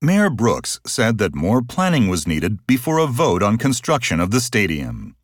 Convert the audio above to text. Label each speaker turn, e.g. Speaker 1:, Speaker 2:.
Speaker 1: Mayor Brooks said that more planning was needed before a vote on construction of the stadium.